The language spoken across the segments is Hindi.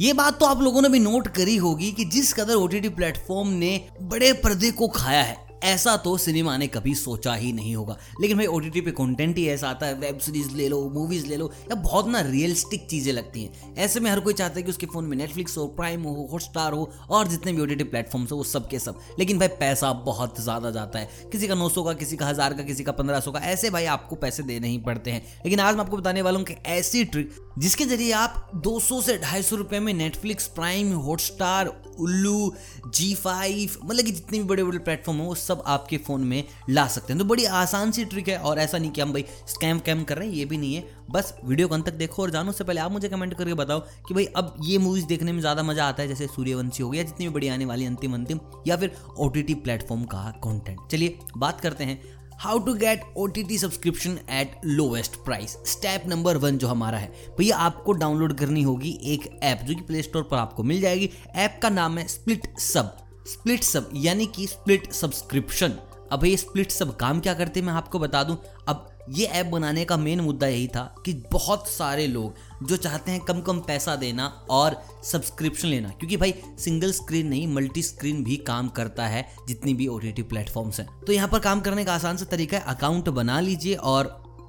ये बात तो आप लोगों ने भी नोट करी होगी कि जिस कदर ओ टी प्लेटफॉर्म ने बड़े पर्दे को खाया है, ऐसा तो सिनेमा ने कभी सोचा ही नहीं होगा। लेकिन भाई ओ पे कंटेंट ही ऐसा आता है वेब सीरीज़ ले लो मूवीज़ ले लो, या बहुत ना रियलिस्टिक चीज़ें लगती हैं। ऐसे में हर कोई चाहता है कि उसके फ़ोन में नेटफ्लिक्स हो प्राइम हो हॉटस्टार हो, और जितने भी ओ टी प्लेटफॉर्म्स हो, वो सब के सब। लेकिन भाई, पैसा बहुत ज़्यादा जाता है। किसी का नौ सौ का, किसी का हज़ार का, किसी का पंद्रह का, ऐसे भाई आपको पैसे देने ही पड़ते हैं। लेकिन आज मैं आपको बताने वाला हूँ कि ऐसी ट्रिक जिसके ज़रिए आप 200 से ढाई सौ रुपए में नेटफ्लिक्स प्राइम हॉटस्टार उल्लू जी फाइव मतलब कि जितने भी बड़े बड़े प्लेटफॉर्म हो, वो सब आपके फ़ोन में ला सकते हैं। तो बड़ी आसान सी ट्रिक है और ऐसा नहीं कि हम भाई स्कैम कैम कर रहे हैं, ये भी नहीं है। बस वीडियो को अंत तक देखो और जानो से पहले आप मुझे कमेंट करके बताओ कि भाई अब ये मूवीज़ देखने में ज़्यादा मज़ा आता है, जैसे सूर्यवंशी हो गया, जितनी भी बड़ी आने वाली अंतिम अंतिम, या फिर ओ टी प्लेटफॉर्म का कॉन्टेंट चलिए, बात करते हैं how to get O T T subscription at lowest price step number one जो हमारा है, भैया आपको डाउनलोड करनी होगी एक ऐप जो कि प्ले स्टोर पर आपको मिल जाएगी। ऐप का नाम है स्प्लिट सब स्प्लिट सब यानी कि स्प्लिट सब्सक्रिप्शन अब ये स्प्लिट सब काम क्या करते हैं, मैं आपको बता दूँ। अब ये ऐप बनाने का मेन मुद्दा यही था कि बहुत सारे लोग जो चाहते हैं कम कम पैसा देना और सब्सक्रिप्शन लेना, क्योंकि भाई सिंगल स्क्रीन नहीं मल्टी स्क्रीन भी काम करता है, जितनी भी ओ टी प्लेटफॉर्म्स हैं। तो यहाँ पर काम करने का आसान सा तरीका है अकाउंट बना लीजिए और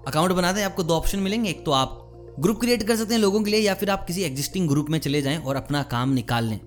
अकाउंट बनाते हैं, आपको दो ऑप्शन मिलेंगे। एक तो आप ग्रुप क्रिएट कर सकते हैं लोगों के लिए, या फिर आप किसी एग्जिस्टिंग ग्रुप में चले जाएँ और अपना काम निकाल लें।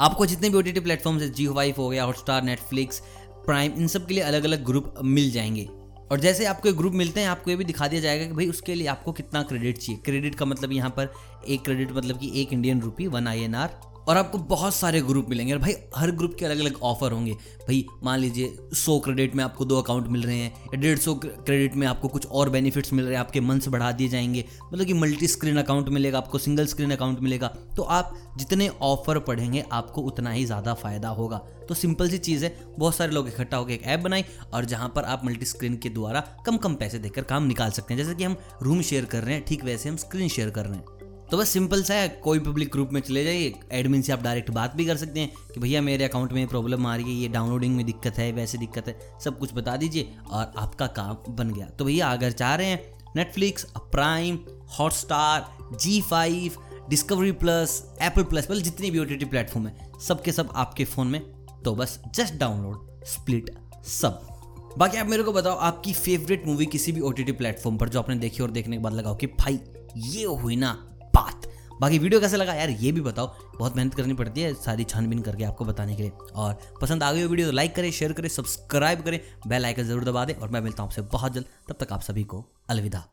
आपको जितने भी ओ टी प्लेटफॉर्म्स है जियो वाइफ हो गया हॉटस्टार नेटफ्लिक्स प्राइम इन सब के लिए अलग अलग ग्रुप मिल जाएँगे। और जैसे आपको एक ग्रुप मिलते हैं, आपको ये भी दिखा दिया जाएगा कि भाई उसके लिए आपको कितना क्रेडिट चाहिए। क्रेडिट का मतलब यहाँ पर एक क्रेडिट मतलब कि एक Indian rupee one I N R और आपको बहुत सारे ग्रुप मिलेंगे। और भाई, हर ग्रुप के अलग अलग ऑफ़र होंगे। भाई, मान लीजिए, सौ क्रेडिट में आपको दो अकाउंट मिल रहे हैं या डेढ़ सौ क्रेडिट में आपको कुछ और बेनिफिट्स मिल रहे हैं, आपके मंथ्स बढ़ा दिए जाएँगे। मतलब कि मल्टी स्क्रीन अकाउंट मिलेगा, आपको सिंगल स्क्रीन अकाउंट मिलेगा। तो आप जितने ऑफ़र पढ़ेंगे, आपको उतना ही ज़्यादा फ़ायदा होगा। तो सिंपल सी चीज़ है, बहुत सारे लोग इकट्ठा होकर एक ऐप बनाई और जहाँ पर आप मल्टी स्क्रीन के द्वारा कम कम पैसे देकर काम निकाल सकते हैं। जैसे कि हम रूम शेयर कर रहे हैं, ठीक वैसे हम स्क्रीन शेयर कर रहे हैं। तो बस सिंपल सा है, कोई पब्लिक ग्रुप में चले जाइए एडमिन से आप डायरेक्ट बात भी कर सकते हैं कि भैया मेरे अकाउंट में प्रॉब्लम आ रही है, ये डाउनलोडिंग में दिक्कत है, वैसे दिक्कत है, सब कुछ बता दीजिए और आपका काम बन गया। तो भैया अगर चाह रहे हैं Netflix Prime Hotstar Zee five Discovery plus Apple plus मतलब जितनी भी ओ टी प्लेटफॉर्म है, सबके सब आपके फ़ोन में तो बस जस्ट डाउनलोड स्प्लिट सब बाकी आप मेरे को बताओ, आपकी फेवरेट मूवी किसी भी ओ टी प्लेटफॉर्म पर जो आपने देखी और देखने के बाद लगाओ कि भाई, ये हुई ना बाकी वीडियो कैसा लगा? यार, ये भी बताओ। बहुत मेहनत करनी पड़ती है सारी छानबीन करके आपको बताने के लिए। और पसंद आ गई वीडियो तो लाइक करें शेयर करें सब्सक्राइब करें बेल आइकन ज़रूर दबा दें और मैं मिलता हूँ आपसे बहुत जल्द। तब तक आप सभी को अलविदा।